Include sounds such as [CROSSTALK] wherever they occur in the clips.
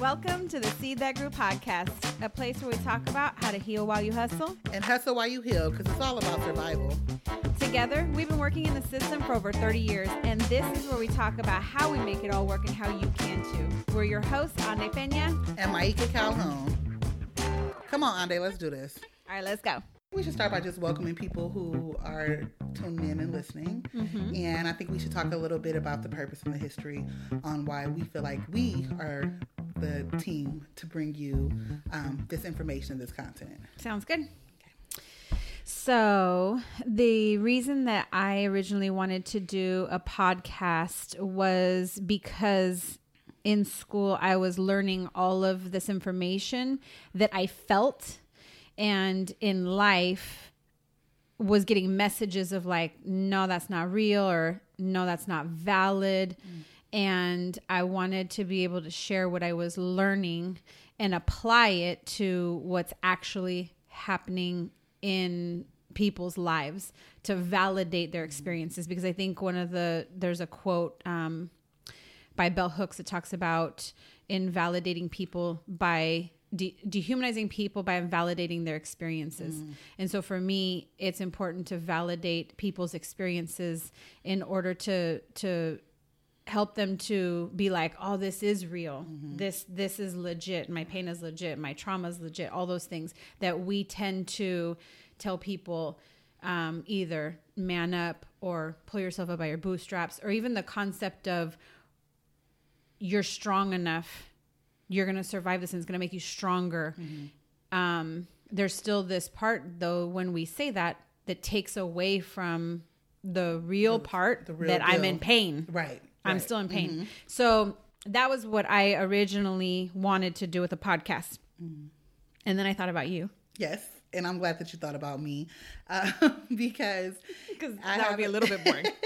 Welcome to the Seed That Grew podcast, a place where we talk about how to heal while you hustle. And hustle while you heal, because it's all about survival. Together, we've been working in the system for over 30 years, and this is where we talk about how we make it all work and how you can too. We're your hosts, Ande Pena. And Myeeka Calhoun. Come on, Ande, let's do this. All right, let's go. We should start by just welcoming people who are tuning in and listening. Mm-hmm. And I think we should talk a little bit about the purpose and the history on why we feel like we are the team to bring you um, this information, this content. Sounds good. So, the reason that I originally wanted to do a podcast was because in school I was learning all of this information that I felt and in life was getting messages of like no that's not real or no that's not valid mm. and i wanted to be able to share what i was learning and apply it to what's actually happening in people's lives to validate their experiences because i think one of the there's a quote um, by bell hooks that talks about invalidating people by de- dehumanizing people by invalidating their experiences. Mm. And so for me, it's important to validate people's experiences in order to to help them to be like, "Oh, this is real. Mm-hmm. This this is legit. My pain is legit. My trauma is legit." All those things that we tend to tell people um, either man up or pull yourself up by your bootstraps, or even the concept of you're strong enough you're going to survive this and it's going to make you stronger. Mm-hmm. Um, there's still this part, though, when we say that, that takes away from the real the, part the real that deal. I'm in pain. Right. I'm right. still in pain. Mm-hmm. So that was what I originally wanted to do with a podcast. Mm-hmm. And then I thought about you. Yes. And I'm glad that you thought about me uh, [LAUGHS] because because that would be a little bit boring. [LAUGHS]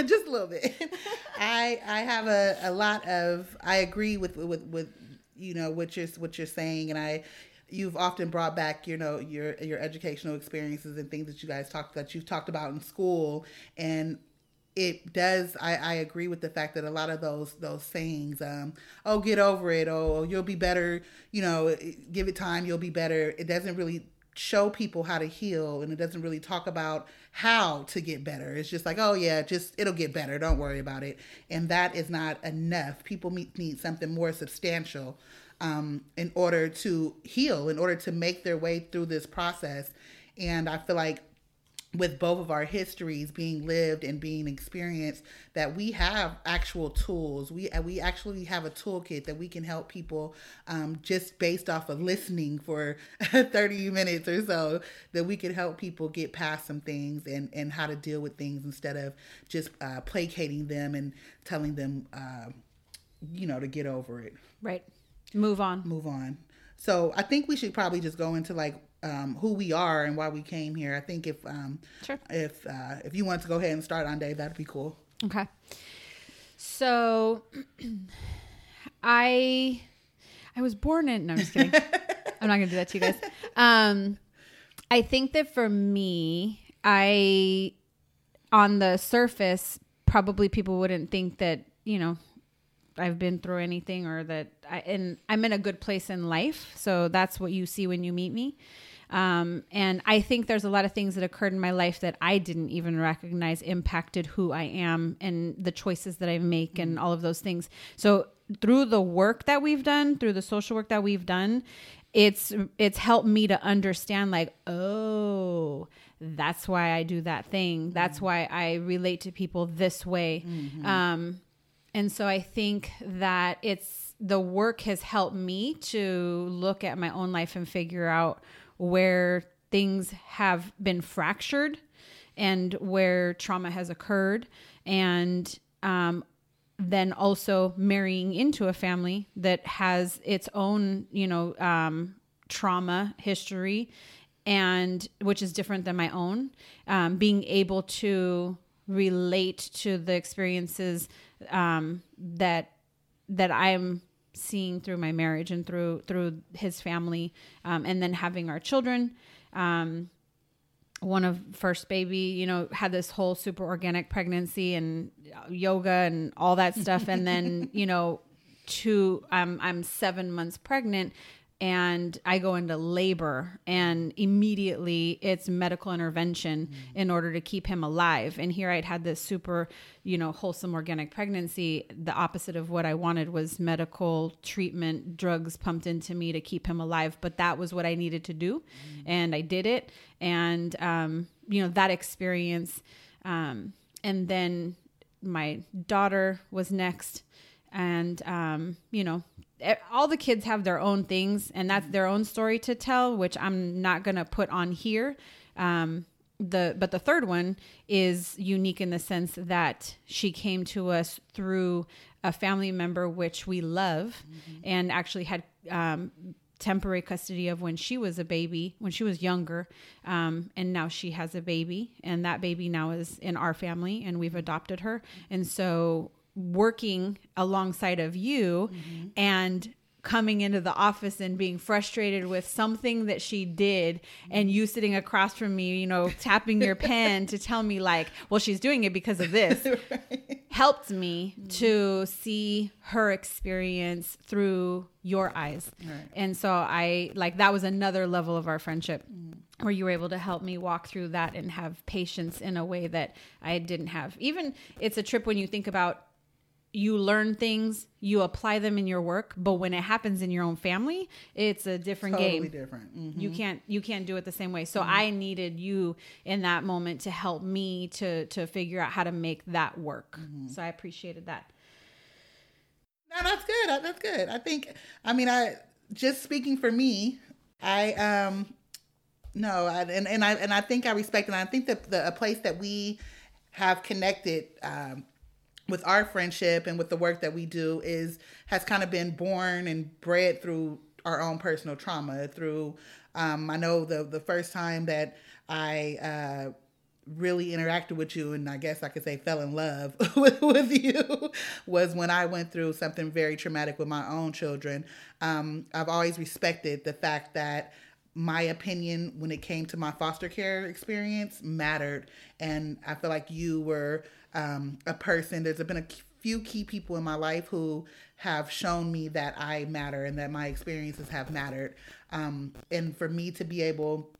[LAUGHS] just a little bit. I I have a, a lot of I agree with with with you know what you're what you're saying, and I you've often brought back you know your your educational experiences and things that you guys talked that you've talked about in school and it does I, I agree with the fact that a lot of those those sayings um oh get over it oh you'll be better you know give it time you'll be better it doesn't really show people how to heal and it doesn't really talk about how to get better. It's just like, oh yeah, just it'll get better. Don't worry about it. And that is not enough. People need something more substantial um, in order to heal, in order to make their way through this process. And I feel like with both of our histories being lived and being experienced that we have actual tools. We uh, we actually have a toolkit that we can help people um, just based off of listening for [LAUGHS] 30 minutes or so that we can help people get past some things and and how to deal with things instead of just uh, placating them and telling them uh, you know to get over it. Right. Move on. Move on. So i think we should probably just go into like um, who we are and why we came here. I think if um, sure. if uh, if you want to go ahead and start on Dave, that'd be cool. Okay. So, [CLEARS THROAT] I I was born in. No, I'm just kidding. [LAUGHS] I'm not gonna do that to you guys. Um, I think that for me, I on the surface, probably people wouldn't think that you know I've been through anything or that I and I'm in a good place in life. So that's what you see when you meet me. Um, and I think there's a lot of things that occurred in my life that I didn't even recognize impacted who I am and the choices that I make and all of those things. So through the work that we've done, through the social work that we've done, it's it's helped me to understand like, oh, that's why I do that thing. That's mm-hmm. why I relate to people this way. Mm-hmm. Um, and so I think that it's the work has helped me to look at my own life and figure out where things have been fractured and where trauma has occurred. And um, then also marrying into a family that has its own you know um, trauma history and which is different than my own um, being able to relate to the experiences um, that that i'm seeing through my marriage and through through his family, um, and then having our children. Um, one of first baby, you know, had this whole super organic pregnancy and yoga and all that stuff, and then [LAUGHS] you know two I'm I'm 7 months pregnant and I go into labor and immediately it's medical intervention mm-hmm. in order to keep him alive. And here I'd had this super, you know, wholesome organic pregnancy. The opposite of what I wanted was medical treatment, drugs pumped into me to keep him alive. But that was what I needed to do. Mm-hmm. And I did it. And, um, you know, that experience. Um, and then my daughter was next. And, um, you know, all the kids have their own things and that's their own story to tell which i'm not going to put on here. Um, the but the third one is unique in the sense that she came to us through a family member which we love mm-hmm. and actually had um, temporary custody of when she was a baby when she was younger um, and now she has a baby and that baby now is in our family and we've adopted her. And so working alongside of you mm-hmm. and coming into the office and being frustrated with something that she did and you sitting across from me you know tapping your pen to tell me like well she's doing it because of this [LAUGHS] right. helped me mm-hmm. to see her experience through your eyes right. and so i like that was another level of our friendship mm. where you were able to help me walk through that and have patience in a way that i didn't have even it's a trip when you think about you learn things, you apply them in your work, but when it happens in your own family, it's a different totally game. different. Mm-hmm. You can't you can't do it the same way. So mm-hmm. I needed you in that moment to help me to to figure out how to make that work. Mm-hmm. So I appreciated that. No, that's good. That's good. I think I mean I just speaking for me, I um no, I, and and I and I think I respect and I think that the a place that we have connected um with our friendship and with the work that we do is has kind of been born and bred through our own personal trauma through um, i know the the first time that i uh, really interacted with you and i guess i could say fell in love [LAUGHS] with, you was when i went through something very traumatic with my own children. Um, i've always respected the fact that my opinion when it came to my foster care experience mattered and i feel like you were um, a person. There's been a few key people in my life who have shown me that I matter and that my experiences have mattered. Um, and for me to be able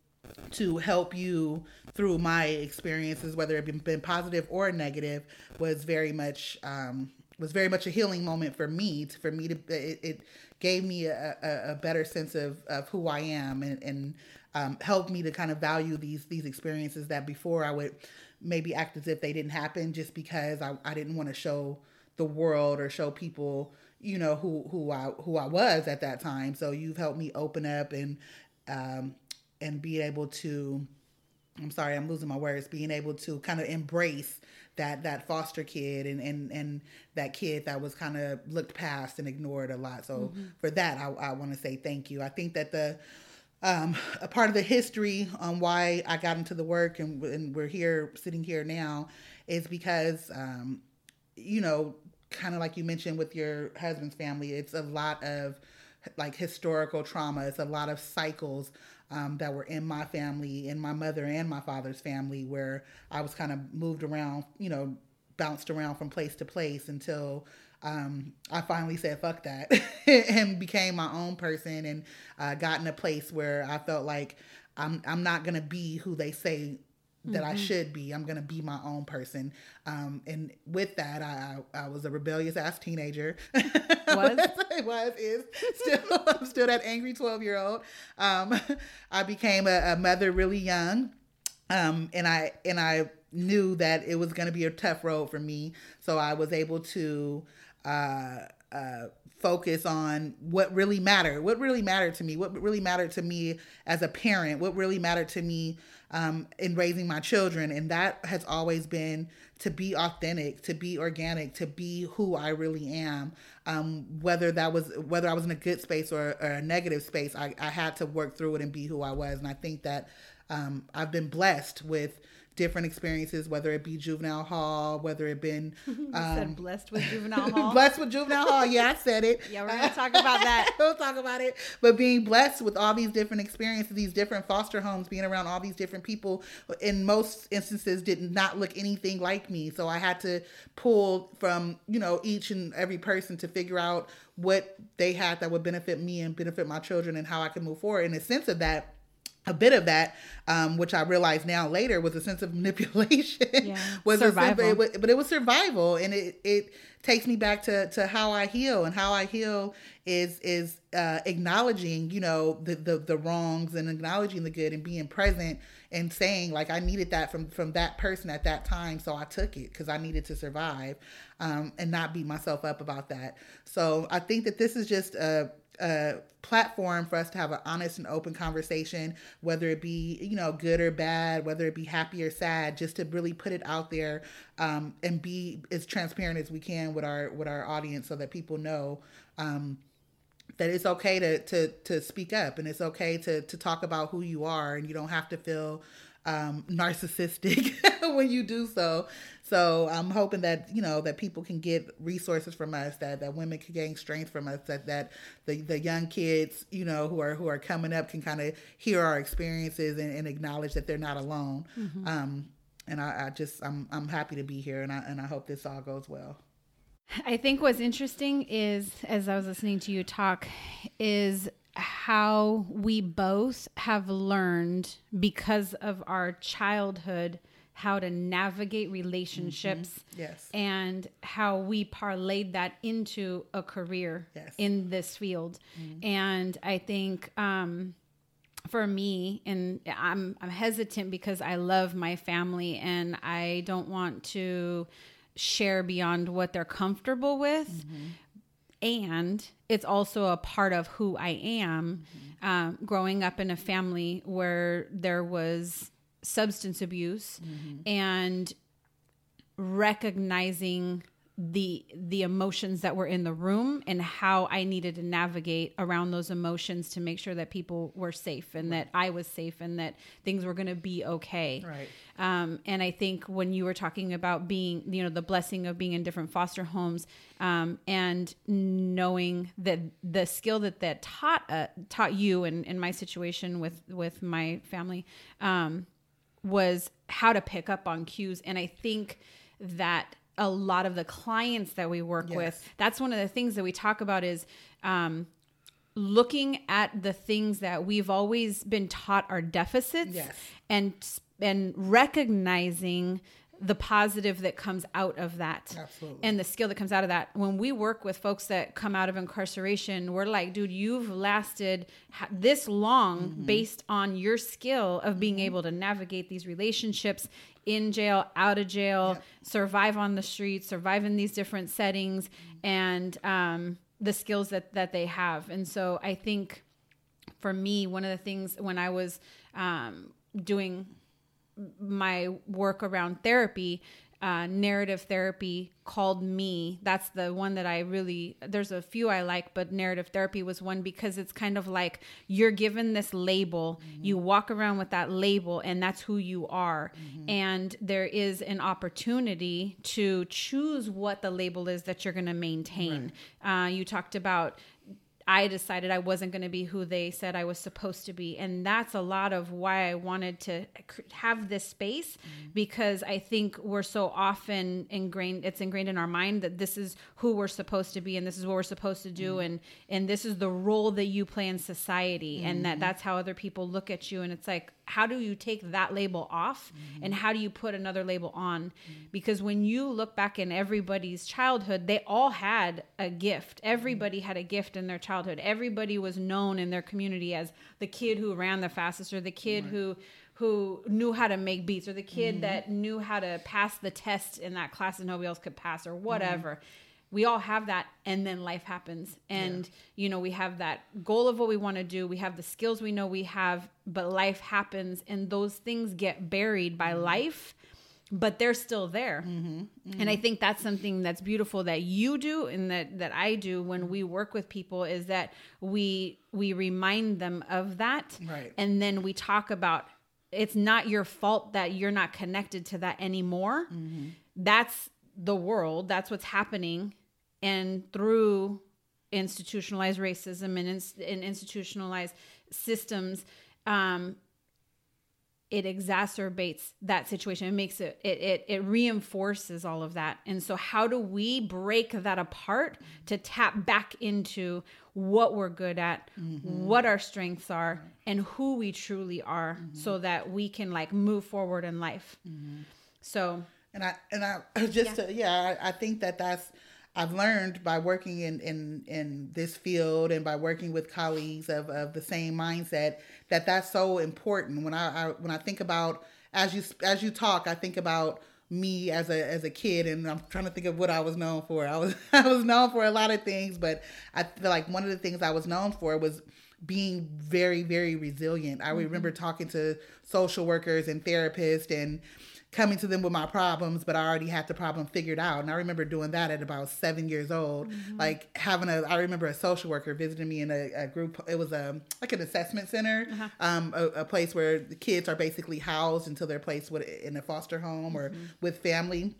to help you through my experiences, whether it been positive or negative, was very much um, was very much a healing moment for me. To, for me to it, it gave me a, a, a, better sense of, of who I am and, and um, helped me to kind of value these these experiences that before I would maybe act as if they didn't happen just because I, I didn't want to show the world or show people you know who who I who I was at that time. So you've helped me open up and um, and be able to. I'm sorry, I'm losing my words. Being able to kind of embrace that that foster kid and and and that kid that was kind of looked past and ignored a lot. So mm-hmm. for that, I, I want to say thank you. I think that the um, a part of the history on why I got into the work and, and we're here sitting here now is because, um, you know, kind of like you mentioned with your husband's family, it's a lot of like historical trauma. It's a lot of cycles um, that were in my family, in my mother and my father's family, where I was kind of moved around, you know, bounced around from place to place until um, I finally said fuck that [LAUGHS] and became my own person and uh, got in a place where I felt like I'm I'm not gonna be who they say that mm-hmm. I should be. I'm gonna be my own person. Um, and with that, I I was a rebellious ass teenager. [LAUGHS] Was it was is still [LAUGHS] I'm still that angry twelve year old. Um, I became a, a mother really young, um, and I and I knew that it was gonna be a tough road for me. So I was able to uh, uh, focus on what really mattered, what really mattered to me, what really mattered to me as a parent, what really mattered to me um, in raising my children. And that has always been to be authentic, to be organic, to be who I really am. Um, whether that was whether I was in a good space or, or a negative space, I, I, had to work through it and be who I was. And I think that um, I've been blessed with different experiences, whether it be juvenile hall, whether it been [LAUGHS] um, said blessed with juvenile [LAUGHS] hall. blessed with juvenile hall. Yeah, I said it. Yeah, we're gonna talk about [LAUGHS] that. we'll talk about it. But being blessed with all these different experiences, these different foster homes, being around all these different people, in most instances, did not look anything like me. So I had to pull from you know each and every person to figure out what they had that would benefit me and benefit my children, and how I could move forward. In a sense of that a bit of that, um, which I realized now later was a sense of [LAUGHS] manipulation. Yeah. [LAUGHS] was Survival. A, it was, but it was survival, and it it takes me back to to how I heal, and how I heal is is uh, acknowledging, you know, the, the the wrongs and acknowledging the good and being present and saying like I needed that from from that person at that time, so I took it because I needed to survive, um, and not beat myself up about that. So I think that this is just a a platform for us to have an honest and open conversation, whether it be you know good or bad, whether it be happy or sad, just to really put it out there um, and be as transparent as we can with our with our audience, so that people know. Um, that it's okay to, to to speak up and it's okay to to talk about who you are and you don't have to feel um, narcissistic [LAUGHS] when you do so. So I'm hoping that you know that people can get resources from us, that that women can gain strength from us, that that the, the young kids you know who are who are coming up can kind of hear our experiences and, and acknowledge that they're not alone. Um, and I, I just I'm I'm happy to be here, and I and I hope this all goes well. I think what's interesting is, as I was listening to you talk, is how we both have learned because of our childhood how to navigate relationships mm-hmm. Yes. and how we parlayed that into a career Yes. in this field. Mm-hmm. And I think um, for me, and I'm I'm hesitant because I love my family and I don't want to share beyond what they're comfortable with. Mm-hmm. And it's also a part of who I am. Um, growing up in a family where there was substance abuse and recognizing the the emotions that were in the room and how I needed to navigate around those emotions to make sure that people were safe and that I was safe and that things were going to be okay. Right. Um, and I think when you were talking about being, you know, the blessing of being in different foster homes, um, and knowing that the skill that that taught uh, taught you, and in my situation with with my family, um, was how to pick up on cues. And I think that a lot of the clients that we work Yes. with, that's one of the things that we talk about is. Um, looking at the things that we've always been taught are deficits Yes. and and recognizing the positive that comes out of that Absolutely. and the skill that comes out of that when we work with folks that come out of incarceration we're like dude you've lasted this long Mm-hmm. based on your skill of being able to navigate these relationships in jail out of jail survive on the streets survive in these different settings and um, the skills that that they have. And so i think for me, one of the things when I was um, doing my work around therapy, uh, narrative therapy called me. That's the one that I really, there's a few I like, but narrative therapy was one because it's kind of like you're given this label, you walk around with that label, and that's who you are. And there is an opportunity to choose what the label is that you're going to maintain. Uh, you talked about I decided I wasn't going to be who they said I was supposed to be. And that's a lot of why I wanted to have this space mm-hmm. because I think we're so often ingrained, it's ingrained in our mind that this is who we're supposed to be and this is what we're supposed to do. Mm-hmm. And, and this is the role that you play in society and that mm-hmm. that's how other people look at you. And it's like, how do you take that label off and how do you put another label on? Because when you look back in everybody's childhood they all had a gift. Everybody had a gift in their childhood. Everybody was known in their community as the kid who ran the fastest or the kid who who knew how to make beats or the kid mm-hmm. that knew how to pass the test in that class that nobody else could pass or mm-hmm. whatever. We all have that and then life happens. And you know we have that goal of what we want to do. We have the skills we know we have but life happens and those things get buried by mm-hmm. life but they're still there mm-hmm. and i mm-hmm. think that's something that's beautiful that you do and that that i do when we work with people is that we we remind them of that Right. and then we talk about it's not your fault that you're not connected to that anymore. Mm-hmm. That's the world. That's what's happening. And through institutionalized racism and, ins- and institutionalized systems, um, it exacerbates that situation. It makes it, it it it reinforces all of that. And so how do we break that apart to tap back into what we're good at, mm-hmm. what our strengths are, and who we truly are mm-hmm. so that we can like move forward in life. Mm-hmm. So and I and I [LAUGHS] just yeah, to, yeah I, I think that that's I've learned by working in, in, in this field and by working with colleagues of, of the same mindset that that's so important. When I, I when I think about as you as you talk, I think about me as a as a kid, and I'm trying to think of what I was known for. I was [LAUGHS] I was known for a lot of things, but I feel like one of the things I was known for was being very very resilient. I mm-hmm. remember talking to social workers and therapists and coming to them with my problems, but I already had the problem figured out. And I remember doing that at about seven years old. Mm-hmm. Like having a, I remember a social worker visiting me in a, a group. It was a like an assessment center, uh-huh. um, a, a, place where the kids are basically housed until they're placed with, in a foster home or mm-hmm. with family.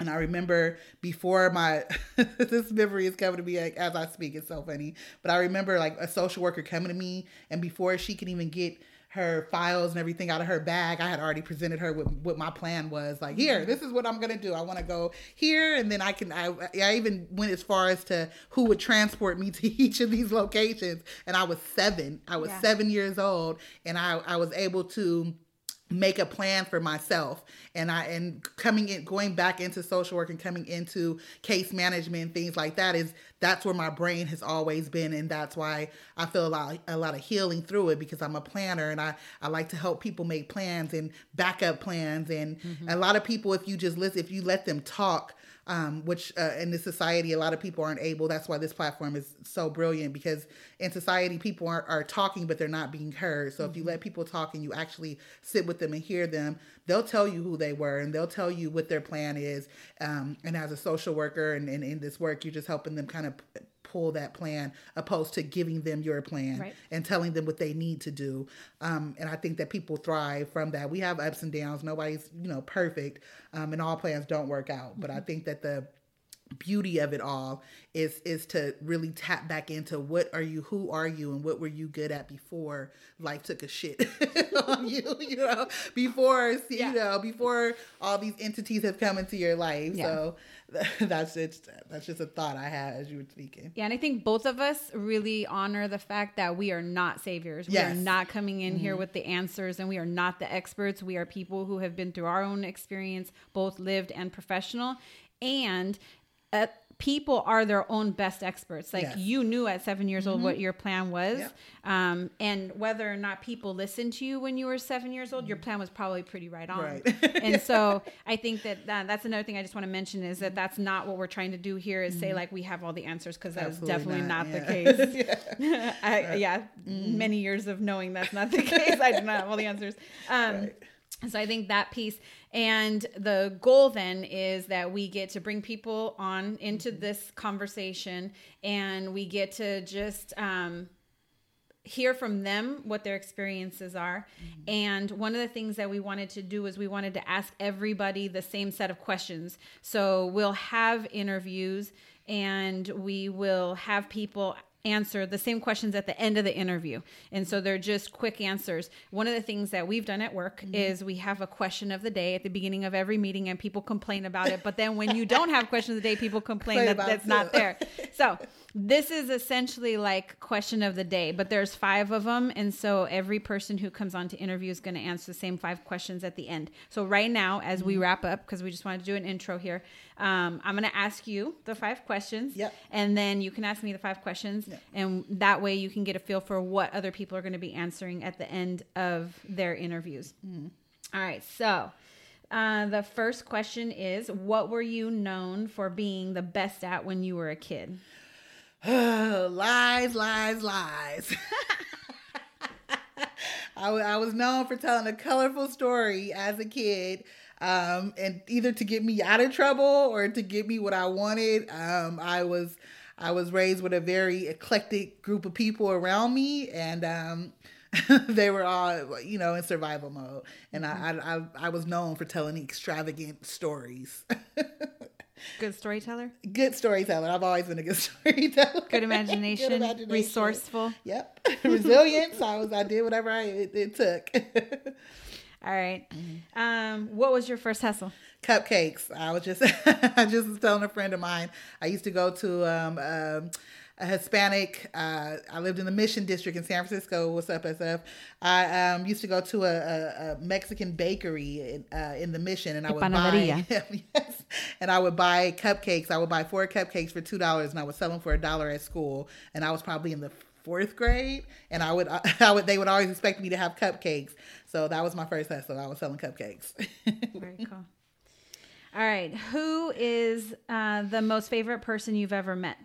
And I remember before my [LAUGHS] this memory is coming to me like, as I speak. It's so funny, but I remember like a social worker coming to me, and before she could even get her files and everything out of her bag. I had already presented her with what my plan was. Like, here, mm-hmm. this is what I'm gonna do. I want to go here, and then I can. I I even went as far as to who would transport me [LAUGHS] to each of these locations. And I was seven. I was yeah. seven years old, and I I was able to make a plan for myself. And i and coming in going back into social work and coming into case management things like that is that's where my brain has always been. And that's why i feel a lot a lot of healing through it because i'm a planner and i i like to help people make plans and backup plans. And mm-hmm. a lot of people if you just listen if you let them talk um, which uh, in this society a lot of people aren't able. That's why this platform is so brilliant because in society people are, are talking but they're not being heard. So mm-hmm. if you let people talk and you actually sit with them and hear them, they'll tell you who they were and they'll tell you what their plan is. Um, and as a social worker and, and in this work, you're just helping them kind of pull that plan opposed to giving them your plan right. and telling them what they need to do um, and i think that people thrive from that we have ups and downs nobody's you know perfect um, and all plans don't work out mm-hmm. but i mm-hmm. think that the beauty of it all is is to really tap back into what are you who are you and what were you good at before life took a shit [LAUGHS] on you you know? Before yeah. you know before all these entities have come into your life. Yeah. so [LAUGHS] that's it that's just a thought i had as you were speaking. Yeah and i think both of us really honor the fact that we are not saviors. We are not coming in mm-hmm. here with the answers and we are not the experts. We are people who have been through our own experience both lived and professional. And uh, people are their own best experts. Like yes. you knew at seven years old mm-hmm. what your plan was, yep. um, and whether or not people listened to you when you were seven years old, your plan was probably pretty right on. Right. [LAUGHS] and so [LAUGHS] I think that, that that's another thing I just want to mention is that that's not what we're trying to do here. Is mm-hmm. say like we have all the answers because that's definitely not, not yeah. the case. [LAUGHS] yeah, I, right. yeah mm-hmm. many years of knowing that's not the case. I do not have all the answers. Um, right. So I think that piece and the goal then is that we get to bring people on into mm-hmm. this conversation and we get to just um, hear from them what their experiences are. Mm-hmm. And one of the things that we wanted to do is we wanted to ask everybody the same set of questions. So we'll have interviews and we will have people answer the same questions at the end of the interview. And so they're just quick answers. One of the things that we've done at work mm-hmm. is we have a question of the day at the beginning of every meeting and people complain about it. But then when you don't have question of the day, people complain that that's not there. So this is essentially like question of the day, but there's five of them. And so every person who comes on to interview is going to answer the same five questions at the end. So right now, as mm-hmm. we wrap up, because we just wanted to do an intro here, um, I'm going to ask you the five questions. Yep. And then you can ask me the five questions. Yep. And that way you can get a feel for what other people are going to be answering at the end of their interviews. Mm. All right. So uh, the first question is What were you known for being the best at when you were a kid? [SIGHS] lies, lies, lies. [LAUGHS] I, I was known for telling a colorful story as a kid, um, and either to get me out of trouble or to get me what I wanted. Um, I was I was raised with a very eclectic group of people around me, and um, [LAUGHS] they were all, you know, in survival mode, and I, I, I, I was known for telling extravagant stories. [LAUGHS] Good storyteller. good storyteller. I've always been a good [LAUGHS] storyteller. Good imagination. Good imagination. Resourceful. Yep. [LAUGHS] Resilience. I was. I did whatever I it, it took. [LAUGHS] All right. Um, what was your first hustle? Cupcakes. I was just. I just was telling a friend of mine. I used to go to um, um, a Hispanic. Uh, I lived in the Mission District in San Francisco. What's up, SF? I um, used to go to a, a, a Mexican bakery in, uh, in the Mission, and I would buy Panaderia. [LAUGHS] yes, and I would buy cupcakes. I would buy four cupcakes for two dollars, and I would sell them for a dollar at school. And I was probably in the fourth grade, and I would, [LAUGHS] I would, they would always expect me to have cupcakes. So that was my first hustle. I was selling cupcakes. [LAUGHS] Very cool. All right. Who is uh, the most favorite person you've ever met?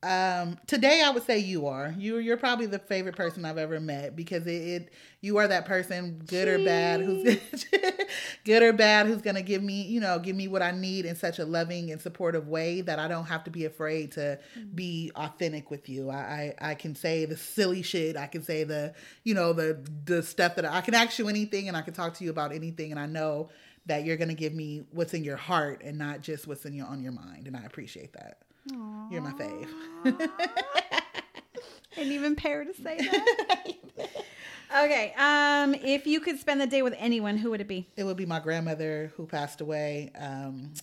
Um, today I would say you are. You you're probably the favorite person I've ever met because it, it you are that person, good or bad, who's [LAUGHS] good or bad, who's gonna give me, you know, give me what I need in such a loving and supportive way that I don't have to be afraid to be authentic with you. I, I I can say the silly shit. I can say the you know the the stuff that I can ask you anything and I can talk to you about anything and I know that you're gonna give me what's in your heart and not just what's in your on your mind and I appreciate that. You're my fave. Didn't even pair to say that. [LAUGHS] okay. Um, if you could spend the day with anyone, who would it be? It would be my grandmother who passed away, um,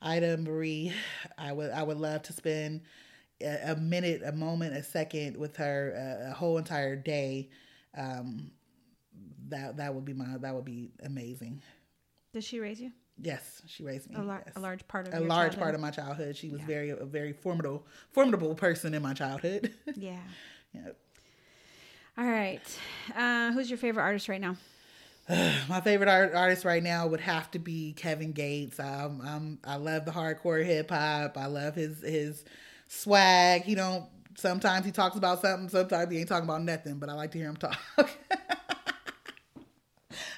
Ida Marie. I would I would love to spend a, a minute, a moment, a second with her, uh, a whole entire day. Um, that that would be my that would be amazing. Did she raise you? Yes, she raised me. A, lar- yes. a large part of a large childhood? part of my childhood. She was Yeah. very a very formidable formidable person in my childhood. [LAUGHS] Yeah. All right. Uh, who's your favorite artist right now? [SIGHS] My favorite art, artist right now would have to be Kevin Gates. Um, I'm, I love the hardcore hip hop. I love his his swag. He don't. Sometimes he talks about something. Sometimes he ain't talking about nothing. But I like to hear him talk. [LAUGHS]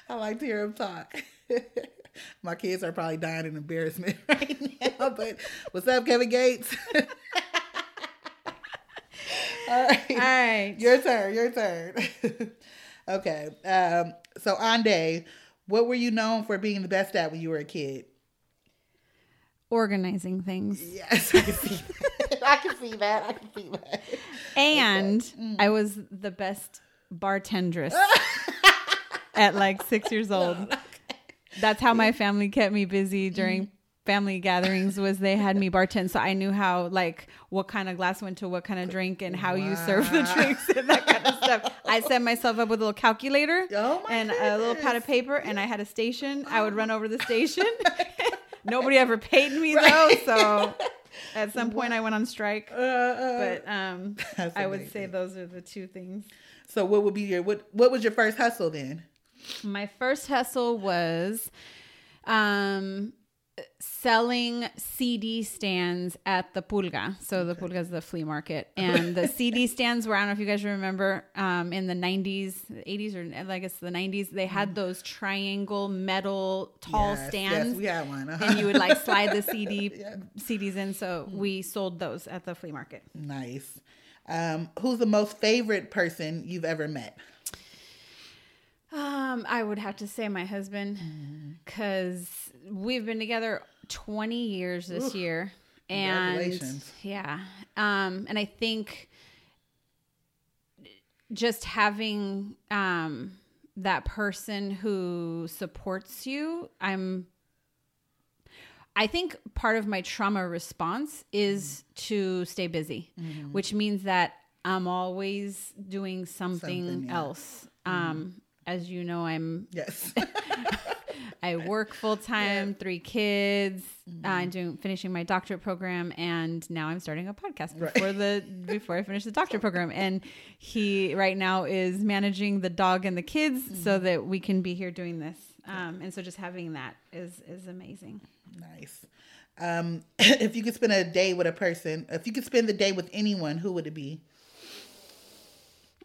I like to hear him talk. [LAUGHS] My kids are probably dying in embarrassment [LAUGHS] right now. But what's up, Kevin Gates? [LAUGHS] All right. All right. Your turn. Your turn. [LAUGHS] okay. Um, so Ande, what were you known for being the best at when you were a kid? Organizing things. Yes, I can see that. I can see that. I can see that. And Mm. I was the best bartendress at like six years old. That's how my family kept me busy during family gatherings was they had me bartend so I knew how like what kind of glass went to what kind of drink and how you serve the drinks and that kind of [LAUGHS] stuff. I set myself up with a little calculator Oh and a little pad of paper and I had a station. I would run over the [GASPS] station. [LAUGHS] Nobody ever paid me Right. though, so [LAUGHS] at some point I went on strike. Uh, uh, But um I would say those are the two things. so what would be your what? What was your first hustle then? My first hustle was um selling CD stands at the Pulga. So the Pulga is the flea market. And the CD [LAUGHS] stands were I don't know if you guys remember um in the 90s, 80s or I guess the 90s, they had those triangle metal tall Mm. Yes, stands. Yes, we had one. Uh-huh. and you would like slide the [LAUGHS] CD Yeah. CDs in. So we sold those at the flea market. Nice. Um, who's the most favorite person you've ever met? Um, I would have to say my husband Mm-hmm. because we've been together 20 years this year. And Congratulations. yeah. Um, and I think just having um that person who supports you, I'm I think part of my trauma response is to stay busy, which means that I'm always doing something, Something, yeah. else. Um, as you know, I'm Yes. [LAUGHS] I work full time, three kids. Uh, I'm doing finishing my doctorate program, and now I'm starting a podcast Right. before the [LAUGHS] before I finish the doctorate program. And he right now is managing the dog and the kids so that we can be here doing this. Um, and so just having that is is amazing. nice. Um, [CLEARS THROAT] if you could spend a day with a person, if you could spend the day with anyone, who would it be?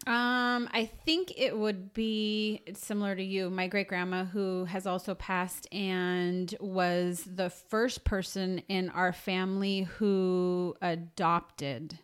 Um, I think it would be similar to you. My great grandma, who has also passed and was the first person in our family who adopted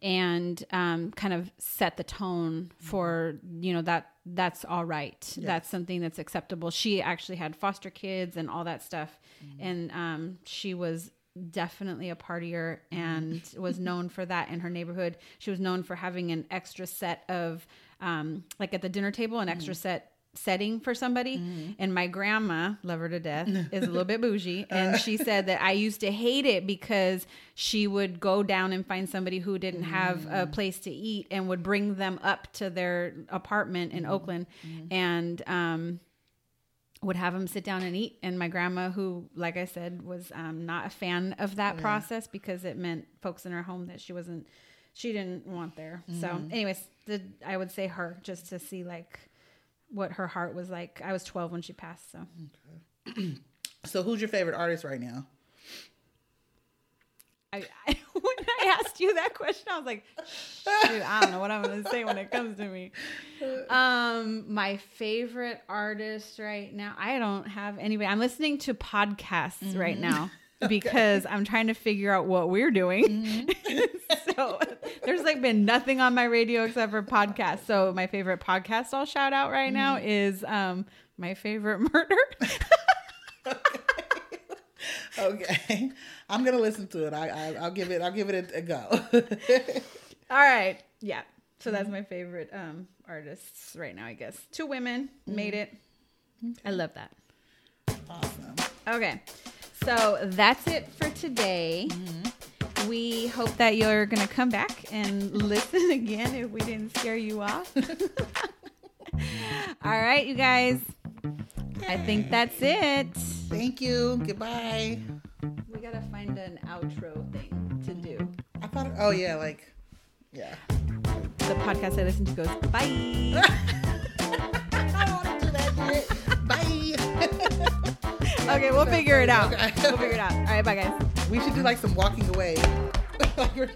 and um, kind of set the tone for, you know, that that's all right. That's something that's acceptable. She actually had foster kids and all that stuff. And um, she was definitely a partier and mm-hmm. [LAUGHS] was known for that in her neighborhood. She was known for having an extra set of, um, like at the dinner table, an extra mm. set setting for somebody. Mm. And my grandma, love her to death, [LAUGHS] is a little bit bougie. Uh. And she said that I used to hate it because she would go down and find somebody who didn't have a mm. place to eat and would bring them up to their apartment in Oakland. And, um, would have them sit down and eat. And my grandma, who, like I said, was um, not a fan of that process because it meant folks in her home that she wasn't, she didn't want there. So, anyways, the, I would say her just to see like what her heart was like. I was 12 when she passed. So, [CLEARS THROAT] So, who's your favorite artist right now? I, I [LAUGHS] when I asked you that question, I was like, I don't know what I'm going to say when it comes to me. Um, my favorite artist right now, I don't have anybody. I'm listening to podcasts right now [LAUGHS] because I'm trying to figure out what we're doing. [LAUGHS] so there's like been nothing on my radio except for podcasts. So my favorite podcast I'll shout out right now is um my favorite murder. Okay, [LAUGHS] I'm gonna listen to it. I, I I'll give it. I'll give it a, a go. [LAUGHS] All right. Yeah. So that's mm-hmm. my favorite um artists right now, I guess. Two women mm-hmm. made it. I love that. awesome. Okay. So that's it for today. Mm-hmm. We hope that you're going to come back and [LAUGHS] listen again if we didn't scare you off. All right, you guys. I think that's it. Thank you. Goodbye. We got to find an outro thing to do. I thought. Oh yeah, like yeah. The podcast I listen to goes, bye. [LAUGHS] I want to do that shit. Bye. [LAUGHS] okay, we'll figure it out. Okay. We'll figure it out. All right, bye, guys. we should do like some walking away. [LAUGHS] Like we're-